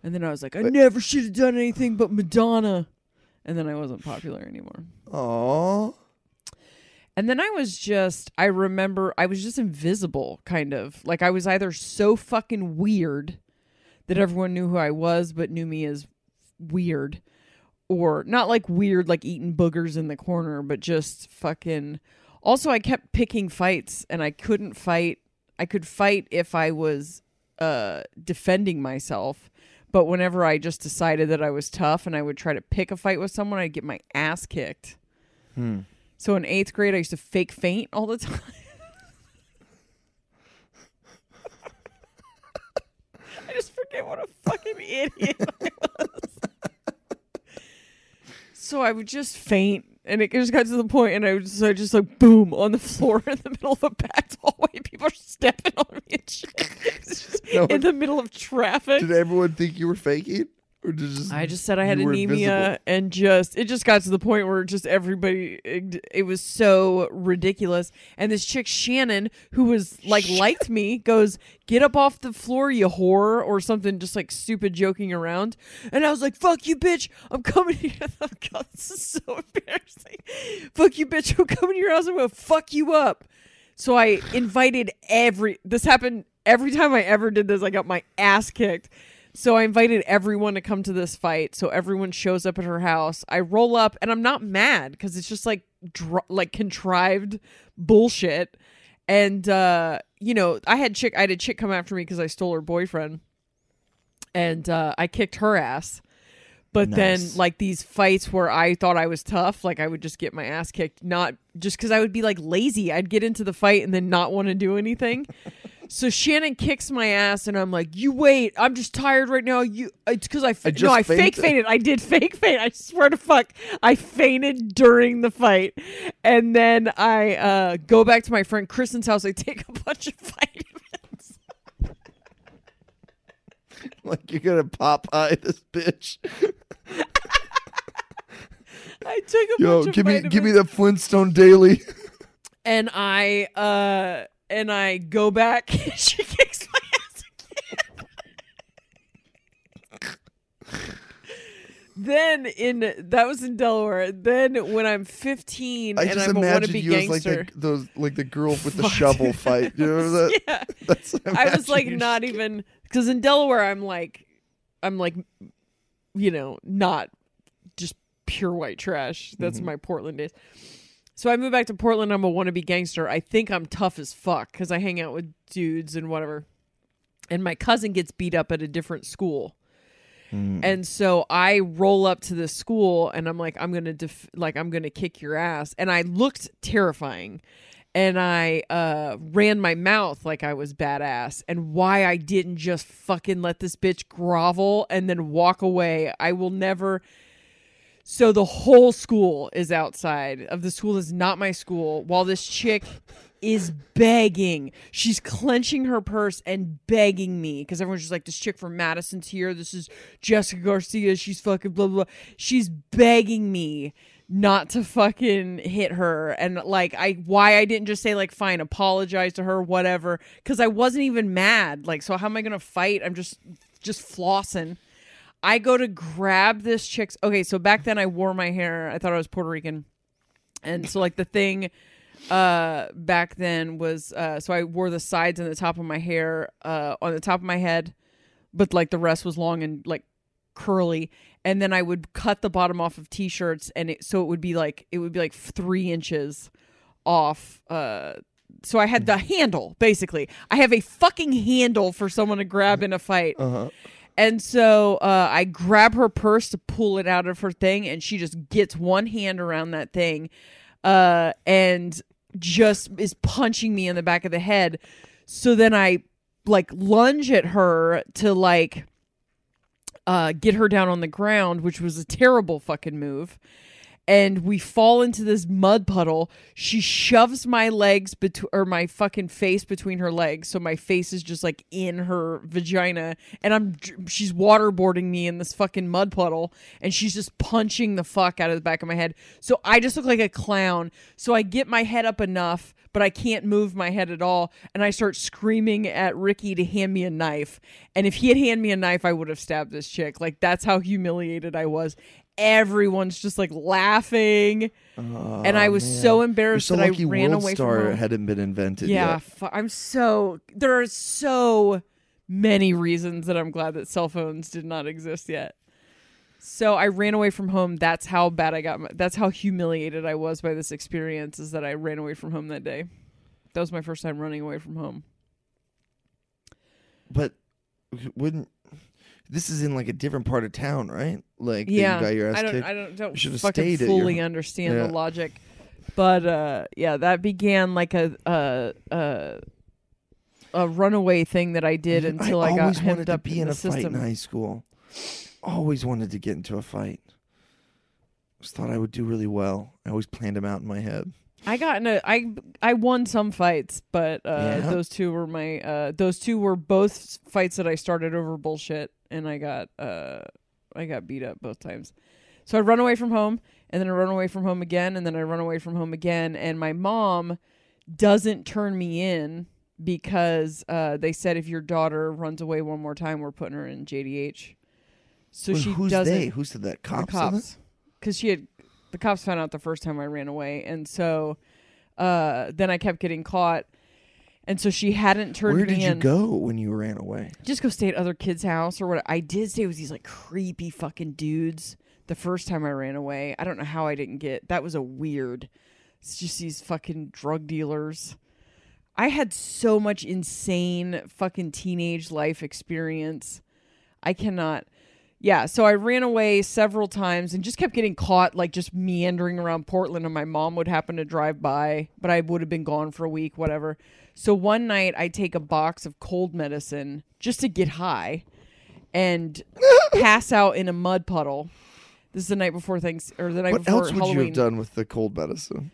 And then I was like, I But- never should have done anything but Madonna. And then I wasn't popular anymore. Oh, And then I was just, I remember I was just invisible, kind of. Like I was either so fucking weird that everyone knew who I was, but knew me as weird. Or not like weird, like eating boogers in the corner, but just fucking. Also, I kept picking fights and I couldn't fight. I could fight if I was uh, defending myself. But whenever I just decided that I was tough and I would try to pick a fight with someone, I'd get my ass kicked. Hmm. So in eighth grade, I used to fake faint all the (laughs) time. (laughs) I just forget what a fucking idiot I was. So I would just faint, and it just got to the point, and I was just, I just like boom on the (laughs) floor in the middle of a packed hallway. People are stepping on me and shit. (laughs) It's just No, in the middle of traffic. Did everyone think you were faking? Just I just said I had anemia invisible? and just it just got to the point where just everybody it, it was so ridiculous. And this chick Shannon who was like liked me goes get up off the floor you whore or something just like stupid joking around. And I was like fuck you bitch. I'm coming here oh (laughs) god this is so (laughs) embarrassing. Fuck you bitch. I'm coming to your house. I'm gonna fuck you up. So I invited every this happened every time I ever did this I got my ass kicked so I invited everyone to come to this fight. So everyone shows up at her house. I roll up and I'm not mad because it's just like dr- like contrived bullshit. And uh, you know, I had chick I had a chick come after me because I stole her boyfriend, and uh, I kicked her ass. But then, like these fights where I thought I was tough, like I would just get my ass kicked, not just because I would be like lazy. I'd get into the fight and then not want to do anything. So Shannon kicks my ass, and I'm like, "You wait, I'm just tired right now. You, it's because I, f- I no, I fake fainted." I did fake faint. I swear to fuck, I fainted during the fight, and then I uh, go back to my friend Kristen's house. I take a bunch of vitamins. (laughs) like you're gonna Popeye this bitch. I took a Yo, bunch of vitamins. Yo, give me vitamins. give me the Flintstone Daily. and I uh and I go back. (laughs) she kicks my ass again. then in that was in Delaware. Then when I'm 15 I and just I'm a imagine wannabe you as like gangster. the, those like the girl with the shovel fight. You know that? (laughs) yeah, (laughs) That's I was like not even because in Delaware I'm like I'm like you know not just pure white trash. That's Mhm. my Portland days. So I moved back to Portland. I'm a wannabe gangster. I think I'm tough as fuck because I hang out with dudes and whatever. And my cousin gets beat up at a different school. Mm. And so I roll up to the school and I'm like, I'm gonna def- like I'm gonna kick your ass. And I looked terrifying. And I uh, ran my mouth like I was badass. And why I didn't just fucking let this bitch grovel and then walk away, I will never. So the whole school is outside of the school is not my school while this chick is begging. She's clenching her purse and begging me because everyone's just like, this chick from Madison's here. This is Jessica Garcia. She's fucking blah, blah, blah. She's begging me not to fucking hit her. And like, I, why I didn't just say, like, fine, apologize to her, whatever. Because I wasn't even mad. Like, so how am I going to fight? I'm just, just flossing. I go to grab this chick's. Okay, so back then I wore my hair. I thought I was Puerto Rican, and so like the thing uh back then was uh so I wore the sides and the top of my hair uh on the top of my head, but like the rest was long and like curly and then I would cut the bottom off of t-shirts and it so it would be like it would be like 3 inches off uh so I had the handle basically. I have a fucking handle for someone to grab in a fight Uh-huh. And so uh, I grab her purse to pull it out of her thing, and she just gets one hand around that thing uh, and just is punching me in the back of the head. So then I like lunge at her to like uh, get her down on the ground, which was a terrible fucking move. And we fall into this mud puddle. She shoves my legs between or my fucking face between her legs, so my face is just like in her vagina, and I'm she's waterboarding me in this fucking mud puddle, and she's just punching the fuck out of the back of my head. So I just look like a clown. So I get my head up enough but I can't move my head at all. And I start screaming at Ricky to hand me a knife. And if he had handed me a knife, I would have stabbed this chick. Like that's how humiliated I was. Everyone's just like laughing, and I oh, was man. so embarrassed so that lucky I ran World away Star from home. hadn't been invented Yeah, yet. fu- I'm so there are so many reasons that I'm glad that cell phones did not exist yet. So I ran away from home. That's how bad I got. My, that's how humiliated I was by this experience. Is that I ran away from home that day. That was my first time running away from home. But wouldn't this is in like a different part of town, right? Like yeah, you got your ass I don't. kicked. I don't. Don't should've fucking stayed at your fully understand Yeah. the logic, but uh, yeah, that began like a a a, a runaway thing that I did until I, got hemmed wanted to up be in in the a fight system. in high school. Always wanted to get into a fight. Just thought I would do really well. I always planned them out in my head. I got in a I I won some fights, but uh, Yeah? those two were my uh, those two were both fights that I started over bullshit, and I got uh I got beat up both times. So I run away from home, and then I run away from home again, and then I run away from home again, and my mom doesn't turn me in because uh, they said if your daughter runs away one more time, we're putting her in JDH. So Well, she who's doesn't they? Who said that? the Cops. cops because she had the cops found out the first time I ran away, and so uh, then I kept getting caught, and so she hadn't turned Where me did you in. go when you ran away? Just go stay at other kids' house or what? I did stay with these like creepy fucking dudes the first time I ran away. I don't know how I didn't get that was a weird. It's just these fucking drug dealers. I had so much insane fucking teenage life experience. I cannot. Yeah, so I ran away several times and just kept getting caught, like just meandering around Portland, and my mom would happen to drive by, but I would have been gone for a week, whatever. So one night I take a box of cold medicine just to get high and (laughs) pass out in a mud puddle. This is the night before things or the night What before else would Halloween. you have done with the cold medicine?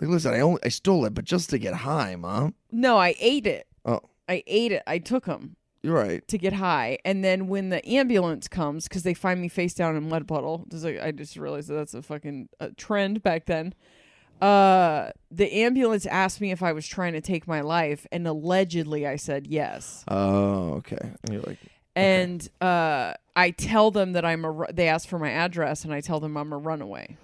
Like, listen, I only I stole it, but just to get high, mom. No, I ate it. Oh, I ate it. I took them. you're right. to get high. And then when the ambulance comes, because they find me face down in mud puddle, this is like, I just realized that that's a fucking uh, trend back then. Uh, the ambulance asked me if I was trying to take my life, and allegedly I said yes. Oh, okay. And you're like, And uh, I tell them that I'm a. ru- They ask for my address, and I tell them I'm a runaway.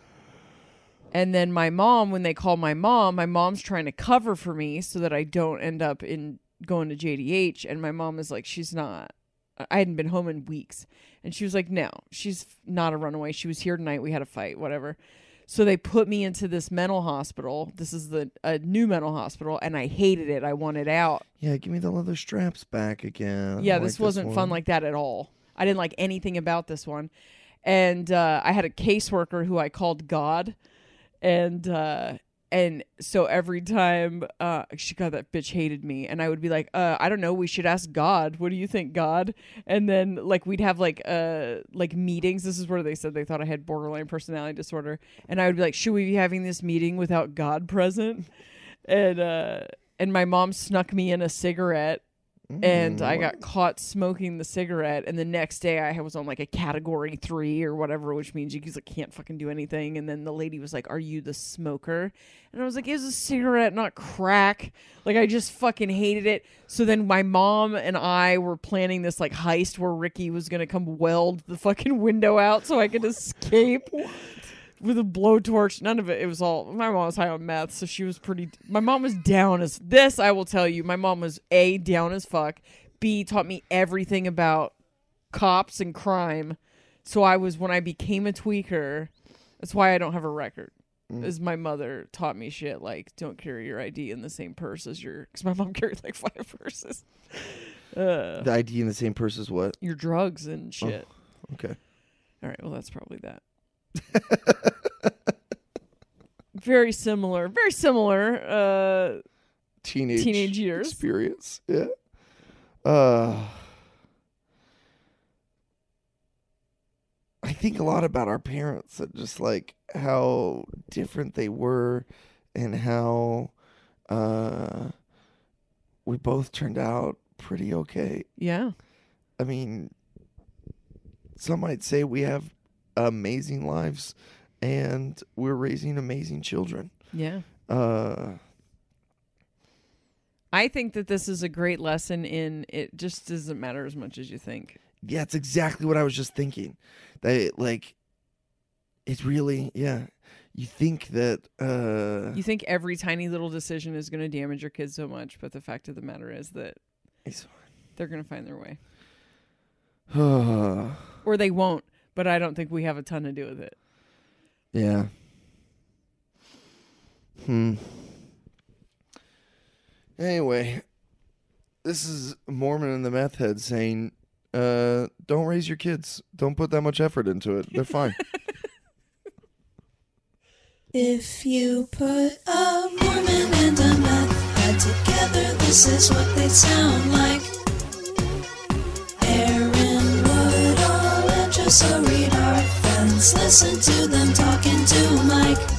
And then my mom, when they call my mom, my mom's trying to cover for me so that I don't end up in going to JDH. And my mom is like, she's not. I hadn't been home in weeks. And she was like, no, she's not a runaway. She was here tonight. We had a fight, whatever. So they put me into this mental hospital. This is the a new mental hospital, and I hated it. I wanted out. yeah, give me the leather straps back again. Yeah, like this wasn't fun like that at all. I didn't like anything about this one. And uh, I had a caseworker who I called God, and uh, and so every time uh, she got that bitch hated me, and I would be like, uh, I don't know, we should ask God. What do you think, God? And then like we'd have like uh like meetings. This is where they said they thought I had borderline personality disorder, and I would be like, should we be having this meeting without God present? (laughs) And uh, and my mom snuck me in a cigarette and I Mm, got caught smoking the cigarette. And the next day, I was on like a category three or whatever, which means you like, can't fucking do anything. And then the lady was like, "Are you the smoker?" And I was like, "It's a cigarette, not crack." Like I just fucking hated it. So then my mom and I were planning this like heist where Ricky was gonna come weld the fucking window out so I could escape. (laughs) With a blowtorch, none of it. It was all my mom was high on meth, so she was pretty. My mom was down as this. I will tell you, my mom was a down as fuck. B taught me everything about cops and crime. So I was when I became a tweaker. That's why I don't have a record. Is my mother taught me shit like don't carry your ID in the same purse as your because my mom (laughs) carried like five purses. Uh, The ID in the same purse as what? your drugs and shit. Okay. All right, well that's probably that. (laughs) very similar, very similar. Uh, Teenage Teenage years. experience. Yeah. Uh I think a lot about our parents and just like how different they were and how uh we both turned out pretty okay. yeah, I mean, some might say we have amazing lives and we're raising amazing children. yeah. Uh I think that this is a great lesson in it. Just doesn't matter as much as you think. yeah, it's exactly what I was just thinking. That like it's really, yeah. You think that uh You think every tiny little decision is going to damage your kids so much, but the fact of the matter is that they're going to find their way, (sighs) or they won't. But I don't think we have a ton to do with it. yeah. Hmm. Anyway, this is Mormon and the meth head saying, uh, don't raise your kids. Don't put that much effort into it. They're fine. (laughs) If you put a Mormon and a meth head together, this is what they'd sound like. so read our fans. Listen to them talking to Mike.